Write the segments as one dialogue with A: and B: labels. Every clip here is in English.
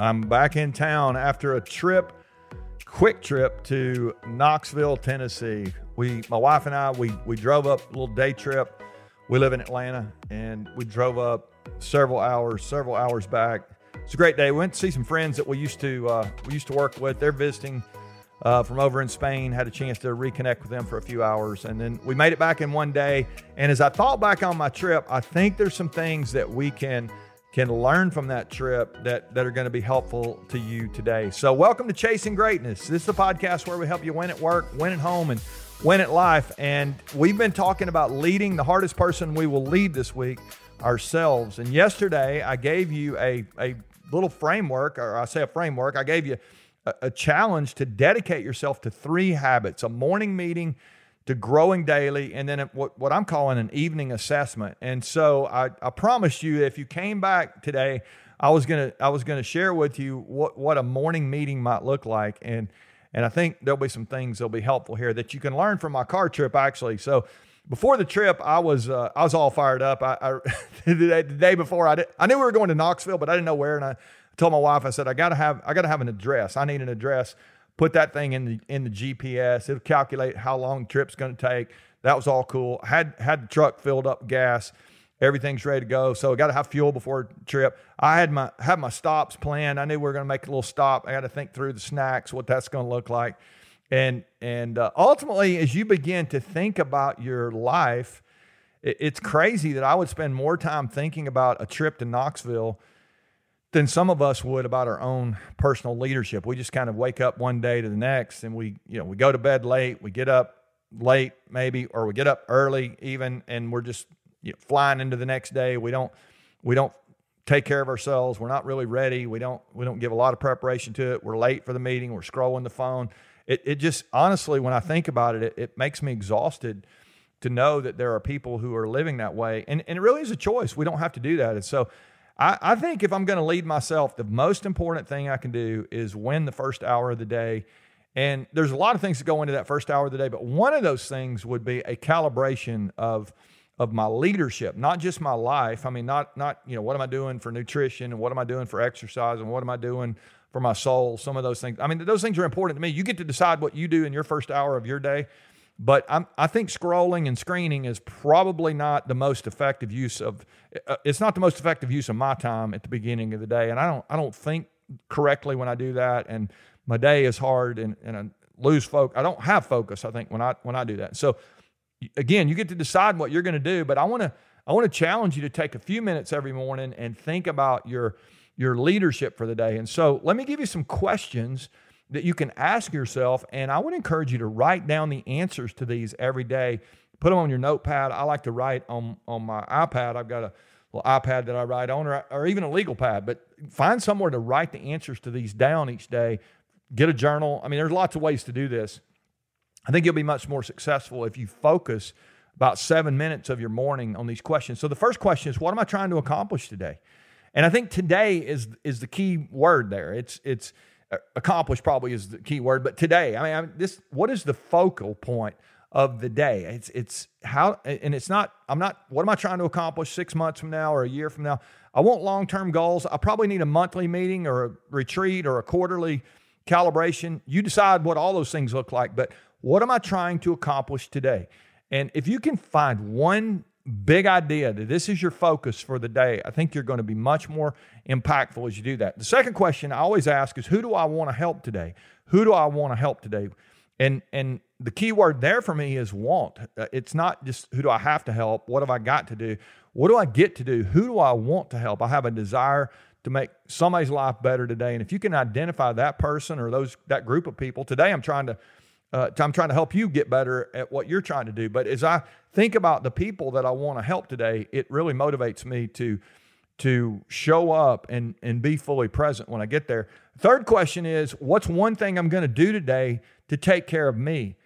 A: I'm back in town after a trip, quick trip to Knoxville, Tennessee. We, my wife and I, we we drove up a little day trip. We live in Atlanta, and we drove up several hours, several hours back. It's a great day. We went to see some friends that we used to uh, we used to work with. They're visiting uh, from over in Spain. Had a chance to reconnect with them for a few hours, and then we made it back in one day. And as I thought back on my trip, I think there's some things that we can can learn from that trip that, that are going to be helpful to you today. So, welcome to Chasing Greatness. This is the podcast where we help you win at work, win at home, and win at life. And we've been talking about leading the hardest person we will lead this week, ourselves. And yesterday, I gave you a, a little framework, or I say a framework, I gave you a, a challenge to dedicate yourself to three habits a morning meeting to growing daily, and then what, what I'm calling an evening assessment. And so I, I promised you if you came back today, I was gonna I was gonna share with you what, what a morning meeting might look like. And and I think there'll be some things that'll be helpful here that you can learn from my car trip actually. So before the trip, I was uh, I was all fired up. I, I the, day, before I did, I knew we were going to Knoxville, but I didn't know where. And I told my wife, I said I gotta have I gotta have an address. I need an address put that thing in the in the GPS. It'll calculate how long the trip's going to take. That was all cool. Had had the truck filled up gas. Everything's ready to go. So I got to have fuel before trip. I had my had my stops planned. I knew we were going to make a little stop. I got to think through the snacks, what that's going to look like, and and uh, ultimately, as you begin to think about your life, it, it's crazy that I would spend more time thinking about a trip to Knoxville than some of us would about our own personal leadership. We just kind of wake up one day to the next and we, you know, we go to bed late, we get up late maybe, or we get up early even, and we're just you know, flying into the next day. We don't, we don't take care of ourselves. We're not really ready. We don't, we don't give a lot of preparation to it. We're late for the meeting. We're scrolling the phone. It, it just honestly, when I think about it, it, it makes me exhausted to know that there are people who are living that way. And, and it really is a choice. We don't have to do that. And so I, I think if I'm going to lead myself, the most important thing I can do is win the first hour of the day. And there's a lot of things that go into that first hour of the day, but one of those things would be a calibration of of my leadership, not just my life. I mean, not not you know what am I doing for nutrition and what am I doing for exercise and what am I doing for my soul. Some of those things. I mean, those things are important to me. You get to decide what you do in your first hour of your day. But I'm, i think scrolling and screening is probably not the most effective use of. Uh, it's not the most effective use of my time at the beginning of the day, and I don't. I don't think correctly when I do that, and my day is hard, and, and I lose focus. I don't have focus. I think when I when I do that. So again, you get to decide what you're going to do, but I want to I want to challenge you to take a few minutes every morning and think about your your leadership for the day. And so let me give you some questions that you can ask yourself. And I would encourage you to write down the answers to these every day. Put them on your notepad. I like to write on, on my iPad. I've got a little iPad that I write on, or, or even a legal pad, but find somewhere to write the answers to these down each day. Get a journal. I mean, there's lots of ways to do this. I think you'll be much more successful if you focus about seven minutes of your morning on these questions. So the first question is, what am I trying to accomplish today? And I think today is is the key word there. It's it's Uh, accomplish probably is the key word, but today, I mean, I mean, this, what is the focal point of the day? It's, it's how, and it's not, I'm not, what am I trying to accomplish six months from now or a year from now? I want long term goals. I probably need a monthly meeting or a retreat or a quarterly calibration. You decide what all those things look like, but what am I trying to accomplish today? And if you can find one big idea that this is your focus for the day, I think you're going to be much more impactful as you do that. The second question I always ask is who do I want to help today? Who do I want to help today? And and the key word there for me is want. Uh, it's not just who do I have to help? What have I got to do? What do I get to do? Who do I want to help? I have a desire to make somebody's life better today. And if you can identify that person or those that group of people, today I'm trying to uh, I'm trying to help you get better at what you're trying to do. But as I think about the people that I want to help today, it really motivates me to to show up and and be fully present when I get there. Third question is, what's one thing I'm going to do today to take care of me?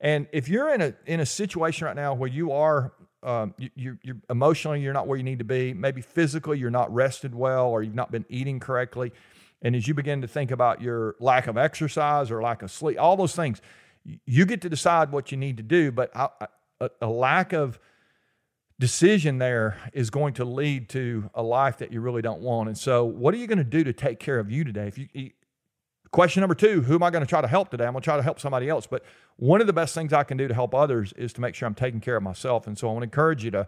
A: And if you're in a in a situation right now where you are um, you, you're emotionally you're not where you need to be, maybe physically you're not rested well, or you've not been eating correctly, and as you begin to think about your lack of exercise or lack of sleep, all those things, you get to decide what you need to do. But I, a, a lack of decision there is going to lead to a life that you really don't want. And so, what are you going to do to take care of you today? If you, question number two, who am I going to try to help today? I'm going to try to help somebody else. But one of the best things I can do to help others is to make sure I'm taking care of myself. And so, I want to encourage you to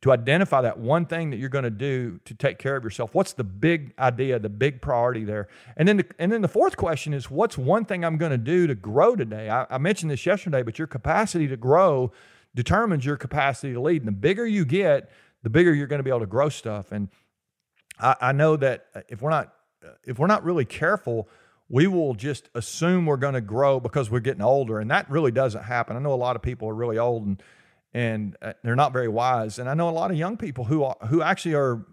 A: to identify that one thing that you're going to do to take care of yourself. What's the big idea, the big priority there? And then, the, and then the fourth question is, what's one thing I'm going to do to grow today? I, I mentioned this yesterday, but your capacity to grow determines your capacity to lead. And the bigger you get, the bigger you're going to be able to grow stuff. And I, I know that uh, if we're not uh, if we're not really careful, we will just assume we're going to grow because we're getting older, and that really doesn't happen. I know a lot of people are really old and and uh, they're not very wise, and I know a lot of young people who are, who actually are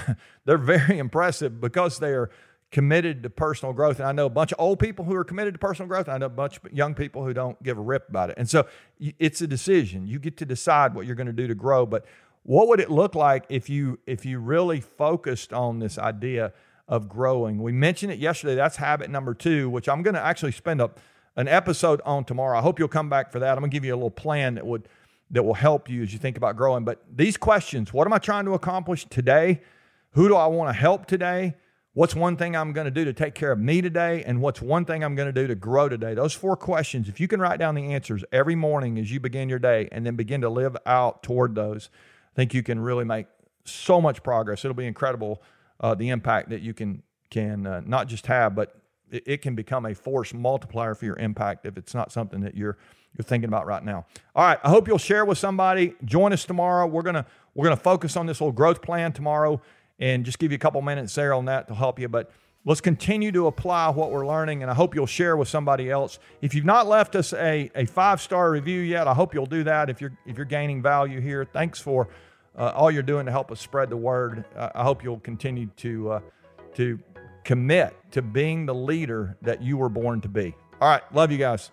A: they're very impressive because they are committed to personal growth. And I know a bunch of old people who are committed to personal growth. I know a bunch of young people who don't give a rip about it. And so it's a decision. You get to decide what you're going to do to grow. But what would it look like if you if you really focused on this idea of growing? We mentioned it yesterday. That's habit number two, which I'm going to actually spend a, an episode on tomorrow. I hope you'll come back for that. I'm going to give you a little plan that would that will help you as you think about growing. But these questions: What am I trying to accomplish today? Who do I want to help today? What's one thing I'm going to do to take care of me today? And what's one thing I'm going to do to grow today? Those four questions, if you can write down the answers every morning as you begin your day and then begin to live out toward those, I think you can really make so much progress. It'll be incredible uh, the impact that you can can uh, not just have, but it can become a force multiplier for your impact if it's not something that you're you're thinking about right now. All right, I hope you'll share with somebody. Join us tomorrow. We're gonna we're gonna focus on this little growth plan tomorrow and just give you a couple minutes there on that to help you. But let's continue to apply what we're learning, and I hope you'll share with somebody else. If you've not left us a, a five star review yet, I hope you'll do that. If you're if you're gaining value here, thanks for uh, all you're doing to help us spread the word. Uh, I hope you'll continue to uh, to commit to being the leader that you were born to be. All right, love you guys.